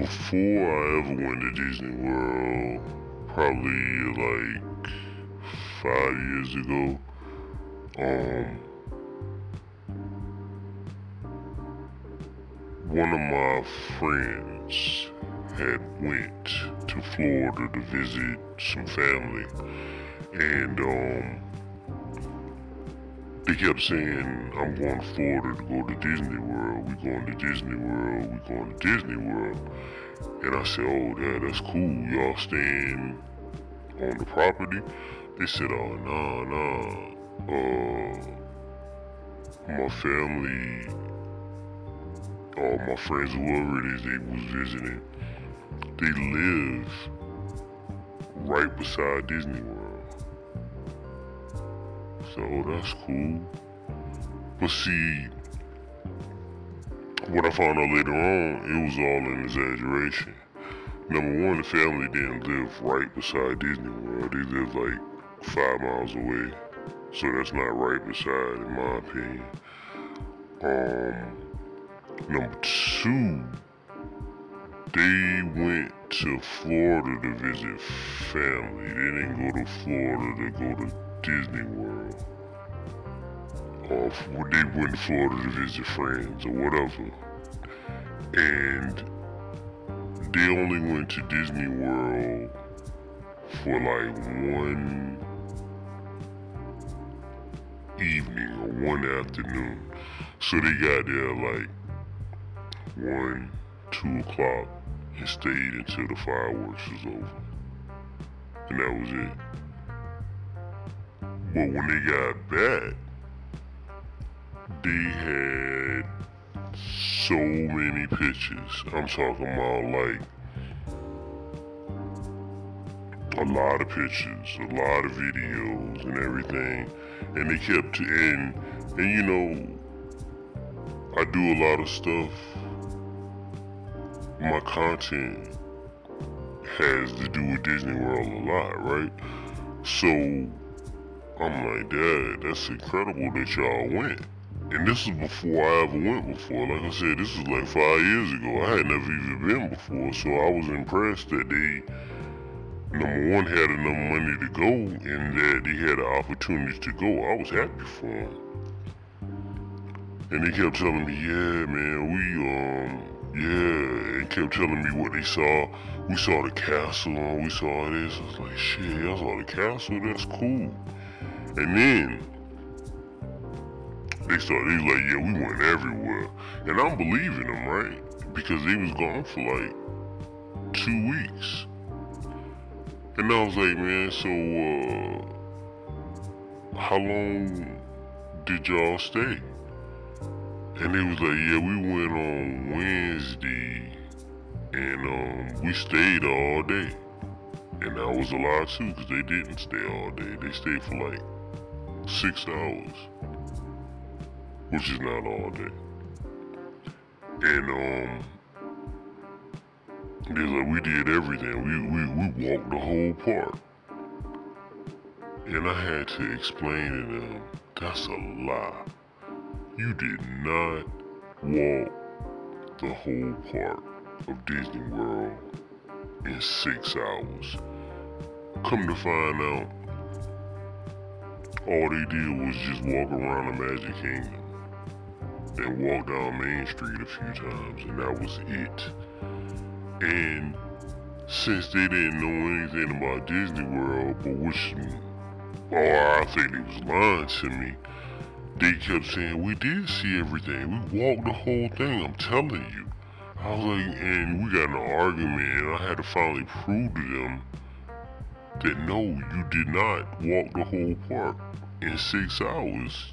before I ever went to Disney World, probably like five years ago, um, one of my friends had went to Florida to visit some family, and um, they kept saying, I'm going to Florida to go to Disney World. We going to Disney World. We going to Disney World. And I said, oh, that's cool. Y'all staying on the property? They said, oh, no, no. Uh, my family, all my friends, whoever it is they was visiting, they live right beside Disney World. So that's cool. But see, what I found out later on, it was all an exaggeration. Number one, the family didn't live right beside Disney World. They lived like five miles away. So that's not right beside, in my opinion. Um, number two, they went to Florida to visit family. They didn't go to Florida to go to Disney World. Or if they went to Florida to visit friends or whatever. And they only went to Disney World for like one evening or one afternoon. So they got there like one, two o'clock and stayed until the fireworks was over. And that was it. But when they got back, they had so many pictures. I'm talking about like a lot of pictures, a lot of videos and everything. And they kept in and you know I do a lot of stuff. My content has to do with Disney World a lot, right? So I'm like, Dad, that's incredible that y'all went. And this is before I ever went before. Like I said, this is like five years ago. I had never even been before, so I was impressed that they, number one, had enough money to go and that they had the opportunity to go. I was happy for them. And they kept telling me, yeah, man, we, um, yeah, and kept telling me what they saw. We saw the castle and we saw this. I was like, shit, y'all saw the castle? That's cool. And then they started, they like, yeah, we went everywhere. And I'm believing them, right? Because they was gone for like two weeks. And I was like, man, so, uh, how long did y'all stay? And they was like, yeah, we went on Wednesday and um, we stayed all day. And that was a lot too, because they didn't stay all day. They stayed for like six hours which is not all day. And um, they like we did everything. We we we walked the whole park. And I had to explain to them, that's a lie. You did not walk the whole park of Disney World in six hours. Come to find out, all they did was just walk around the Magic Kingdom and walk down Main Street a few times, and that was it. And since they didn't know anything about Disney World, but which, oh, I think they was lying to me, they kept saying, we did see everything. We walked the whole thing, I'm telling you. I was like, and we got an argument, and I had to finally prove to them that no, you did not walk the whole park in six hours.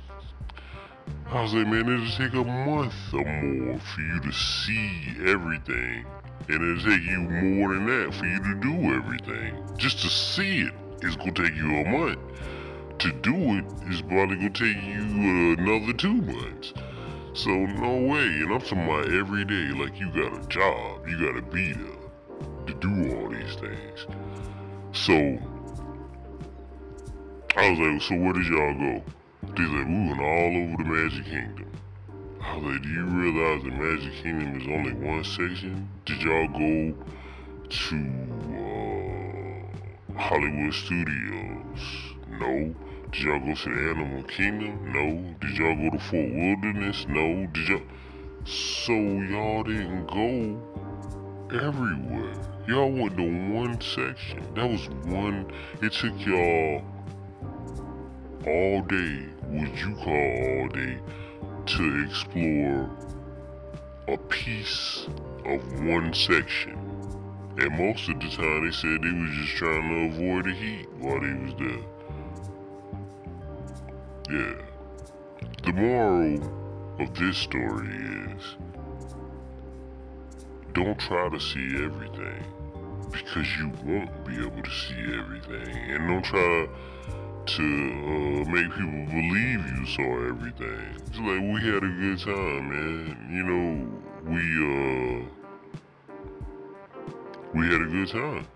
I was like, man, it'll take a month or more for you to see everything. And it'll take you more than that for you to do everything. Just to see it is gonna take you a month. To do it is probably gonna take you another two months. So no way. And I'm talking about every day like you got a job. You gotta be there to do all these things. So I was like, so where did y'all go? They like, we went all over the Magic Kingdom. I was like, do you realize the Magic Kingdom is only one section? Did y'all go to uh, Hollywood Studios? No. Did y'all go to the Animal Kingdom? No. Did y'all go to Fort Wilderness? No. Did y'all? So y'all didn't go everywhere. Y'all went to one section. That was one. It took y'all all day. What you call all day? to explore a piece of one section. And most of the time they said they was just trying to avoid the heat while they was there. Yeah. The moral of this story is don't try to see everything because you won't be able to see everything. And don't try to uh, make people believe you saw everything. It's like we had a good time, man. You know, we uh we had a good time.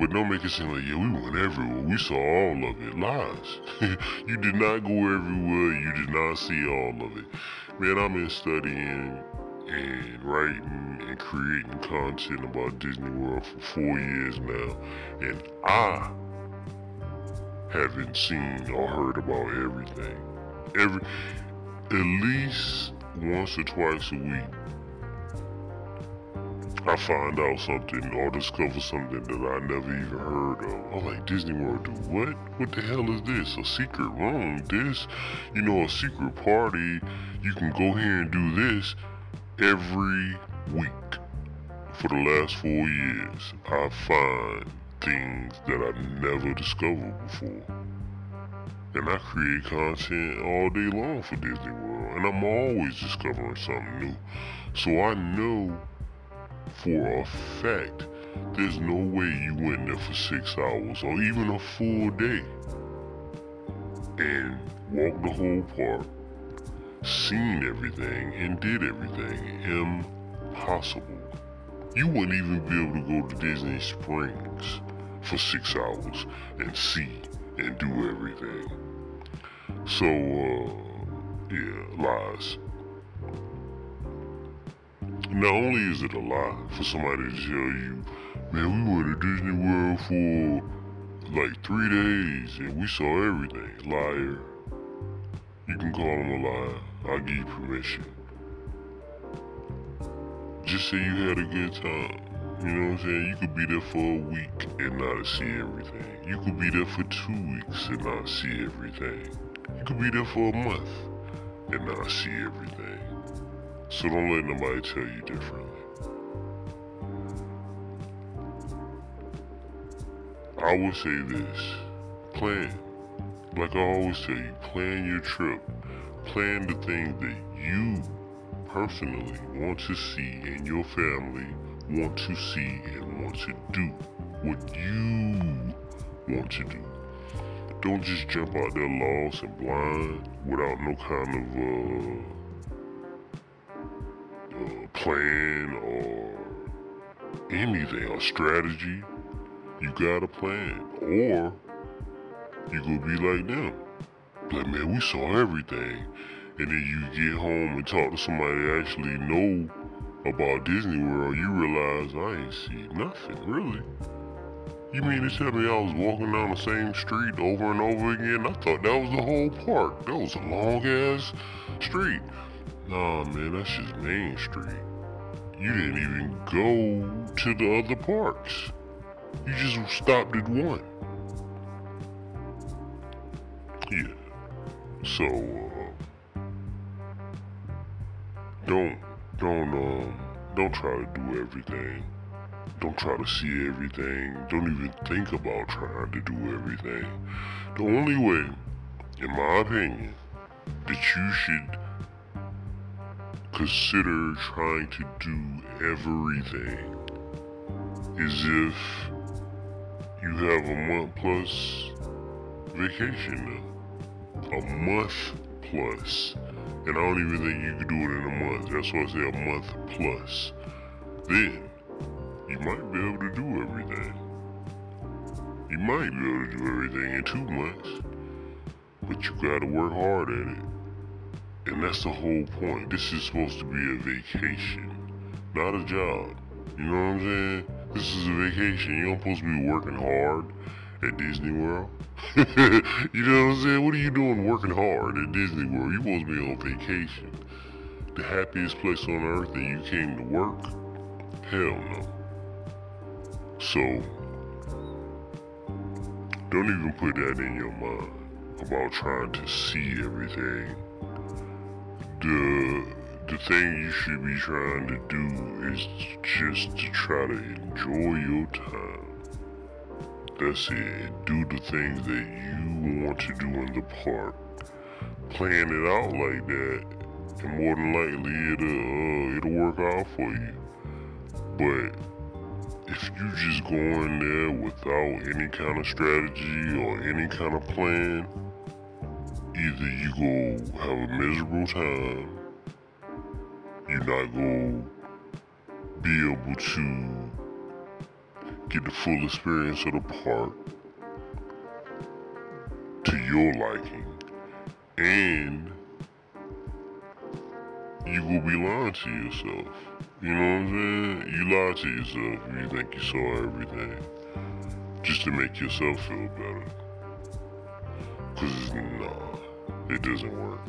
But don't make it seem like, yeah, we went everywhere. We saw all of it. Lies. you did not go everywhere. You did not see all of it. Man, I've been studying and writing and creating content about Disney World for four years now. And I haven't seen or heard about everything. Every at least once or twice a week, I find out something or discover something that I never even heard of. I'm like, Disney World, do what? What the hell is this? A secret room? This, you know, a secret party. You can go here and do this every week for the last four years. I find things that I never discovered before. And I create content all day long for Disney World, and I'm always discovering something new. So I know for a fact there's no way you went there for six hours or even a full day and walked the whole park, seen everything, and did everything. Impossible. You wouldn't even be able to go to Disney Springs for six hours and see and do everything. So, uh, yeah, lies. Not only is it a lie for somebody to tell you, man, we went to Disney World for like three days and we saw everything. Liar. You can call him a liar. I'll give you permission. Just say you had a good time. You know what I'm saying? You could be there for a week and not see everything. You could be there for two weeks and not see everything. You could be there for a month and not see everything. So don't let nobody tell you differently. I would say this. Plan. Like I always tell you, plan your trip. Plan the things that you personally want to see in your family want to see and want to do what you want to do. Don't just jump out there lost and blind without no kind of uh, uh, plan or anything or strategy. You got a plan, or you gonna be like them. Like man, we saw everything, and then you get home and talk to somebody that actually know about Disney World, you realize I ain't see nothing, really. You mean to tell me I was walking down the same street over and over again? I thought that was the whole park. That was a long ass street. Nah, man, that's just Main Street. You didn't even go to the other parks. You just stopped at one. Yeah. So, uh, don't don't um don't try to do everything. Don't try to see everything. Don't even think about trying to do everything. The only way, in my opinion, that you should consider trying to do everything is if you have a month plus vacation now. A month plus. And I don't even think you could do it in a month. That's why I say a month plus. Then, you might be able to do everything. You might be able to do everything in two months. But you gotta work hard at it. And that's the whole point. This is supposed to be a vacation, not a job. You know what I'm saying? This is a vacation. You don't supposed to be working hard at Disney World. you know what I'm saying? What are you doing working hard at Disney World? You're supposed to be on vacation. The happiest place on earth and you came to work? Hell no. So, don't even put that in your mind about trying to see everything. The the thing you should be trying to do is just to try to enjoy your time. That's it. Do the things that you want to do in the park. Plan it out like that, and more than likely it'll uh, it'll work out for you. But if you just go in there without any kind of strategy or any kind of plan, either you go have a miserable time, you're not to be able to get the full experience of the park to your liking, and you will be lying to yourself. You know what I'm saying? You lie to yourself you think you saw everything just to make yourself feel better. Cause it's nah, it doesn't work.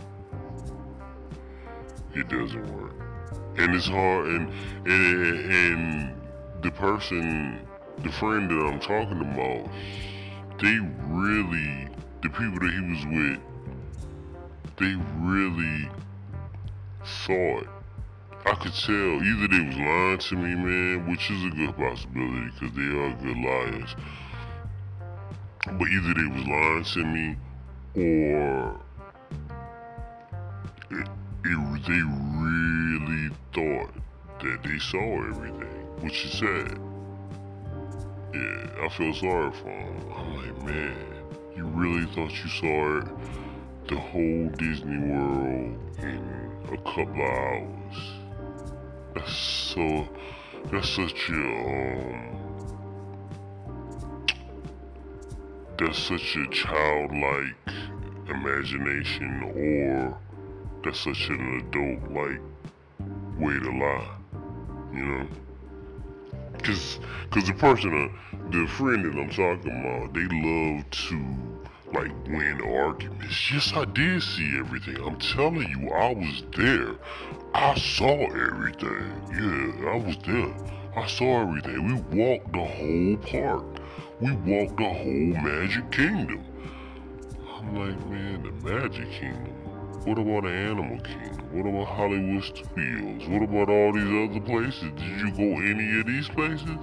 It doesn't work. And it's hard and and, and the person the friend that I'm talking about, they really the people that he was with, they really saw it. I could tell either they was lying to me, man, which is a good possibility because they are good liars. But either they was lying to me or it, it, they really thought that they saw everything, which is sad. Yeah, I feel sorry for them. I'm like, man, you really thought you saw it, the whole Disney World in a couple of hours. That's so. That's such a. Um, that's such a childlike imagination, or that's such an adult like way to lie. You know? Cause, cause the person, uh, the friend that I'm talking about, they love to like win arguments. Yes, I did see everything. I'm telling you, I was there. I saw everything. Yeah, I was there. I saw everything. We walked the whole park. We walked the whole Magic Kingdom. I'm like, man, the Magic Kingdom. What about the Animal Kingdom? What about Hollywood Studios? What about all these other places? Did you go any of these places?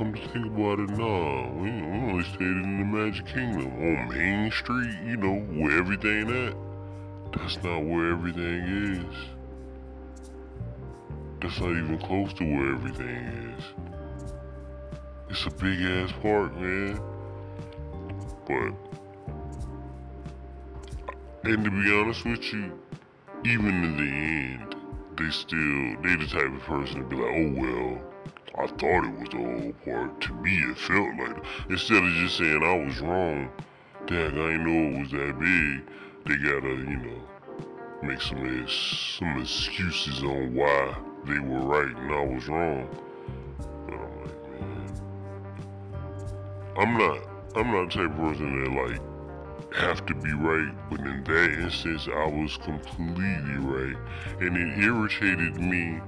come to think about it, nah, we, only stayed in the Magic Kingdom on Main Street, you know, where everything at. That's not where everything is. That's not even close to where everything is. It's a big ass park, man. But, and to be honest with you, even in the end, they still, they the type of person to be like, oh well, I thought it was the whole part. To me, it felt like it. Instead of just saying I was wrong, dang, I didn't know it was that big. They gotta, you know, make some some excuses on why they were right and I was wrong. But I'm like, man, I'm not, I'm not the type of person that like have to be right, but in that instance, I was completely right, and it irritated me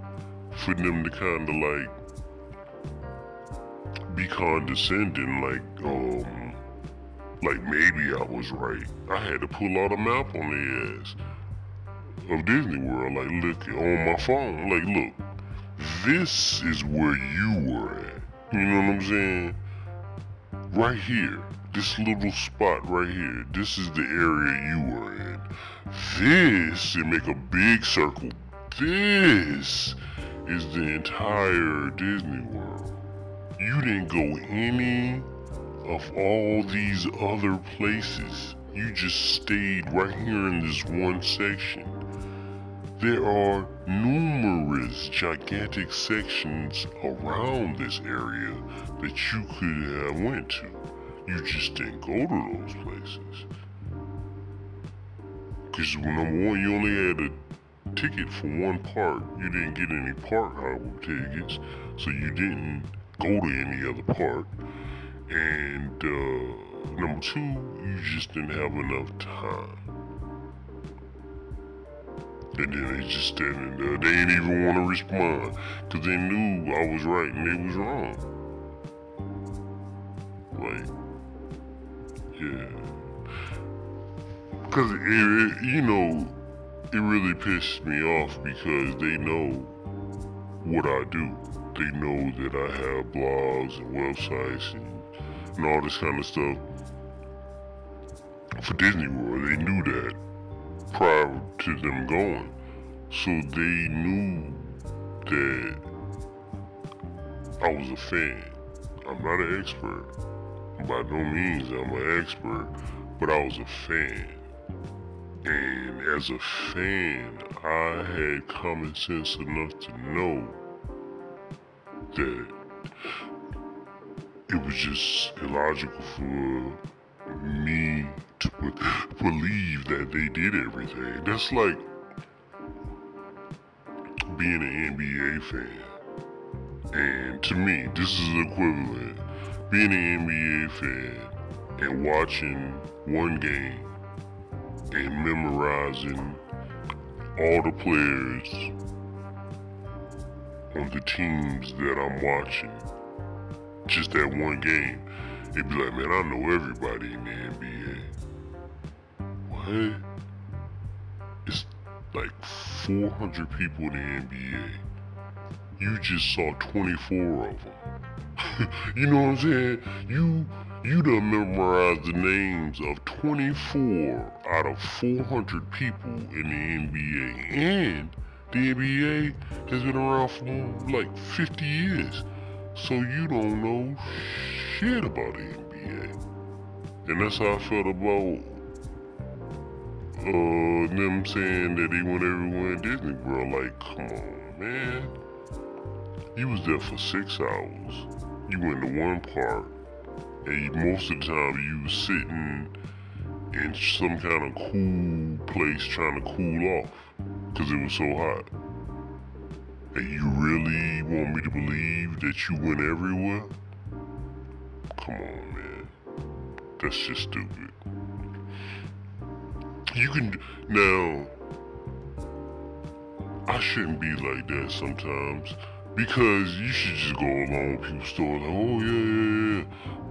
for them to kind of like be condescending, like, um, like maybe I was right. I had to pull out a map on the ass of Disney World, like, look on my phone, like, look, this is where you were at. You know what I'm saying? Right here, this little spot right here, this is the area you were in. This, and make a big circle, this is the entire Disney World you didn't go any of all these other places. You just stayed right here in this one section. There are numerous gigantic sections around this area that you could have went to. You just didn't go to those places. Because number one, you only had a ticket for one park. You didn't get any park hopper tickets, so you didn't go to any other park. And uh, number two, you just didn't have enough time. And then they just standing there. They didn't even want to respond because they knew I was right and they was wrong. Like, yeah. Because, it, it, you know, it really pisses me off because they know what I do. They know that I have blogs and websites and, and all this kind of stuff for Disney World. They knew that prior to them going. So they knew that I was a fan. I'm not an expert. By no means I'm an expert, but I was a fan. And as a fan, I had common sense enough to know that it was just illogical for me to believe that they did everything. That's like being an NBA fan. And to me, this is equivalent. Being an NBA fan and watching one game and memorizing all the players on the teams that I'm watching. Just that one game. It'd be like, man, I know everybody in the NBA. What? It's like 400 people in the NBA. You just saw 24 of them. you know what I'm saying? You you done memorized the names of 24 out of 400 people in the NBA. And the NBA has been around for like 50 years. So you don't know shit about the NBA. And that's how I felt about uh, them saying that they went everywhere in Disney World. Like, come on, man. You was there for six hours. You went to one park, and most of the time you was sitting in some kind of cool place trying to cool off because it was so hot. And you really want me to believe that you went everywhere? Come on, man. That's just stupid. You can now. I shouldn't be like that sometimes because you should just go along with people's stories. Like, oh yeah, yeah, yeah.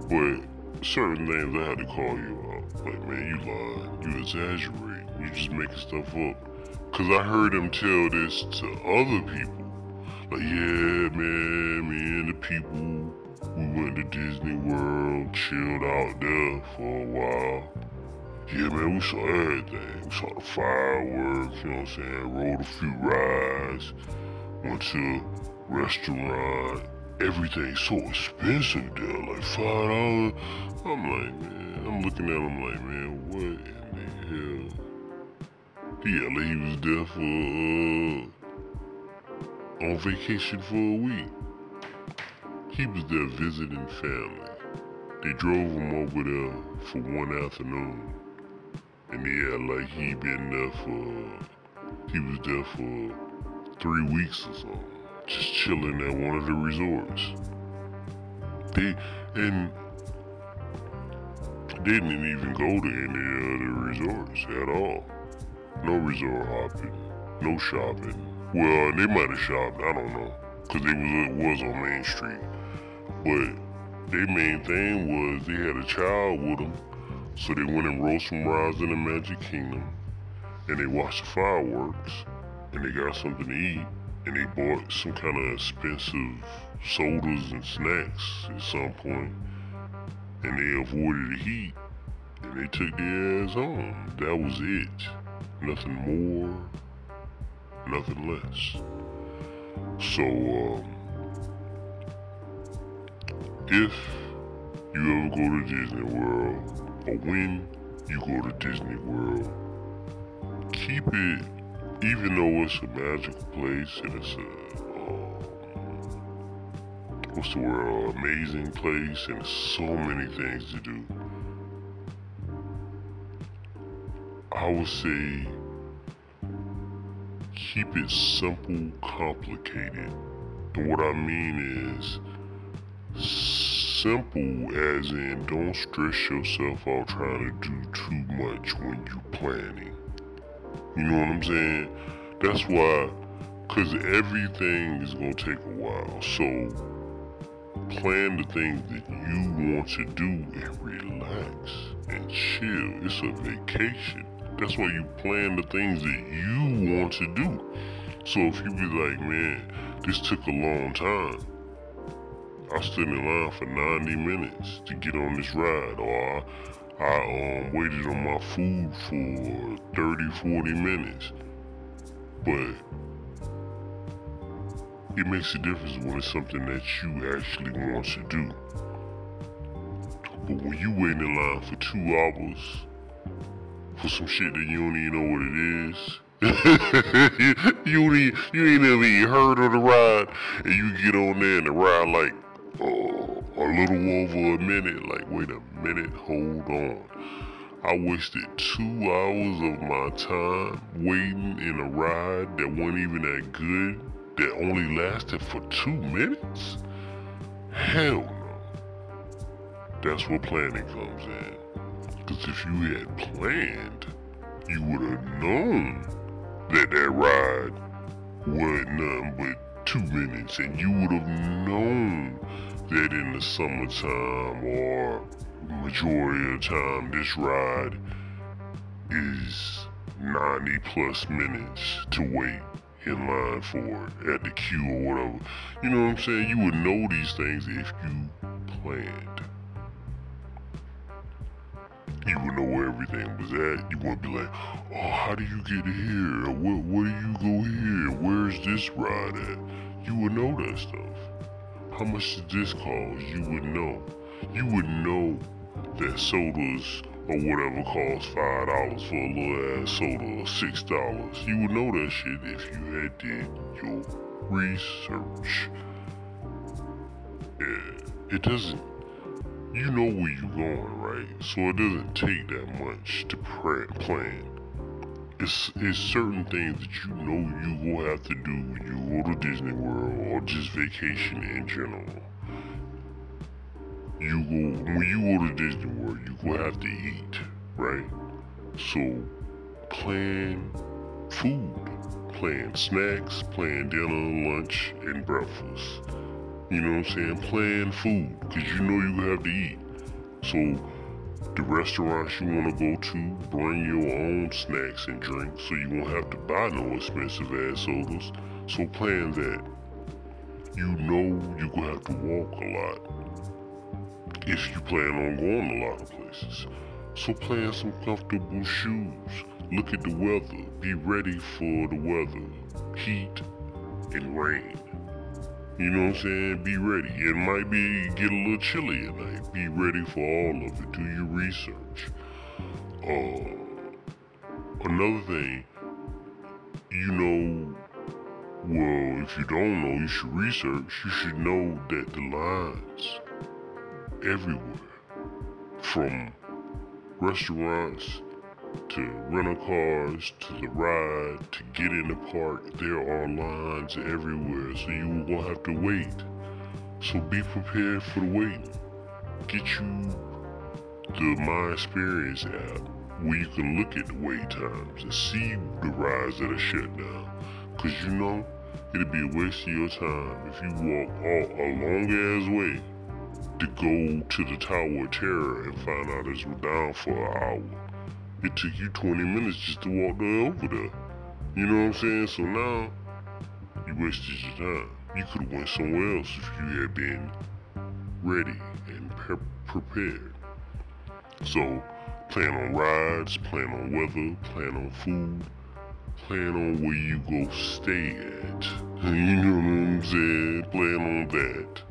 But certain things I had to call you out. Like, man, you lying. You exaggerate. You just making stuff up. Cause I heard him tell this to other people. Like, yeah, man, me and the people, we went to Disney World, chilled out there for a while. Yeah, man, we saw everything. We saw the fireworks, you know what I'm saying? Rode a few rides, went to restaurant. Everything's so expensive there, like five dollars. I'm like, man, I'm looking at him like, man, what in the hell? Yeah, like he was there for uh, on vacation for a week. He was there visiting family. They drove him over there for one afternoon. And yeah, like he been there for, he was there for three weeks or so, just chilling at one of the resorts. They, and didn't even go to any of the resorts at all. No resort hopping, no shopping. Well, they might have shopped, I don't know, cause they was, was on Main Street. But their main thing was they had a child with them so they went and rode some rides in the Magic Kingdom, and they watched the fireworks, and they got something to eat, and they bought some kind of expensive sodas and snacks at some point, and they avoided the heat, and they took their ass home. That was it. Nothing more, nothing less. So, um, if you ever go to Disney World, or when you go to Disney World, keep it, even though it's a magical place and it's a, uh, what's the word, amazing place and so many things to do. I I would say keep it simple, complicated. And what I mean is simple as in don't stress yourself out trying to do too much when you're planning. You know what I'm saying? That's why, cause everything is gonna take a while. So plan the things that you want to do and relax and chill. It's a vacation. That's why you plan the things that you want to do. So if you be like, man, this took a long time. I stood in line for 90 minutes to get on this ride, or I um, waited on my food for 30, 40 minutes. But it makes a difference when it's something that you actually want to do. But when you wait in line for two hours for some shit that you don't even know what it is, you, you, you ain't never even heard of the ride, and you get on there and the ride like uh, a little over a minute. Like, wait a minute, hold on. I wasted two hours of my time waiting in a ride that wasn't even that good, that only lasted for two minutes? Hell no. That's where planning comes in. Because if you had planned, you would have known that that ride wasn't nothing but two minutes, and you would have known that in the summertime or majority of the time this ride is 90 plus minutes to wait in line for at the queue or whatever. You know what I'm saying? You would know these things if you planned. You would know where everything was at. You wouldn't be like, oh, how do you get here? Where, where do you go here? Where's this ride at? You would know that stuff. How much does this cost? You would know. You would know that sodas or whatever cost five dollars for a little ass soda or six dollars. You would know that shit if you had did your research. Yeah, it doesn't. You know where you're going, right? So it doesn't take that much to plan. It's, it's certain things that you know you will have to do when you go to Disney World or just vacation in general you go when you go to Disney World, you go have to eat, right? So plan food, plan snacks, plan dinner, lunch, and breakfast. You know what I'm saying? Plan food, cause you know you have to eat. So the restaurants you want to go to, bring your own snacks and drinks, so you won't have to buy no expensive ass sodas. So plan that. You know you're gonna have to walk a lot if you plan on going a lot of places. So plan some comfortable shoes. Look at the weather. Be ready for the weather. Heat and rain. You know what I'm saying? Be ready. It might be get a little chilly at night. Be ready for all of it. Do your research. Uh, another thing, you know, well, if you don't know, you should research. You should know that the lines everywhere. From restaurants to rental cars to the ride to get in the park, there are lines everywhere, so you will have to wait. So be prepared for the waiting. Get you the My Experience app where you can look at the wait times and see the rides that are shut down. Cause you know, it'd be a waste of your time if you walk all a long ass way to go to the Tower of Terror and find out it's down for an hour. It took you 20 minutes just to walk over there. You know what I'm saying? So now, you wasted your time. You could have went somewhere else if you had been ready and pre prepared. So, plan on rides, plan on weather, plan on food, plan on where you go stay at. You know what I'm saying? Plan on that.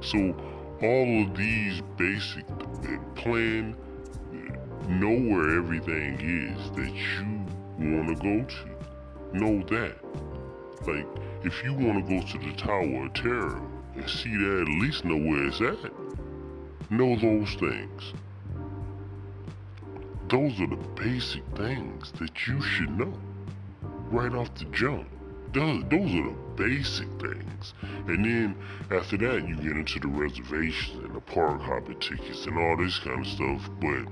So, all of these basic uh, plan know where everything is that you want to go to know that like if you want to go to the tower of terror and see that at least know where it's at know those things those are the basic things that you should know right off the jump. Those, those are the basic things. And then after that, you get into the reservations and the park hopper tickets and all this kind of stuff. But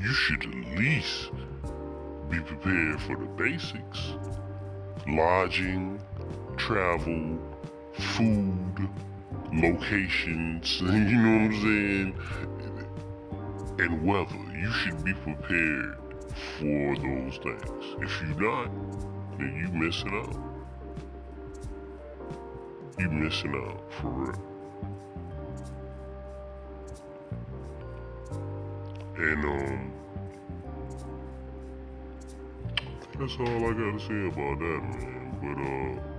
you should at least be prepared for the basics lodging, travel, food, locations, you know what I'm saying? And weather. You should be prepared for those things. If you're not, then you missing out. You missing out for real. And um that's all I gotta say about that man. But uh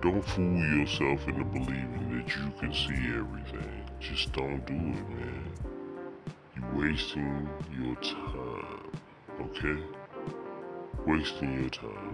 don't fool yourself into believing that you can see everything. Just don't do it, man. You're wasting your time, okay? Wasting your time.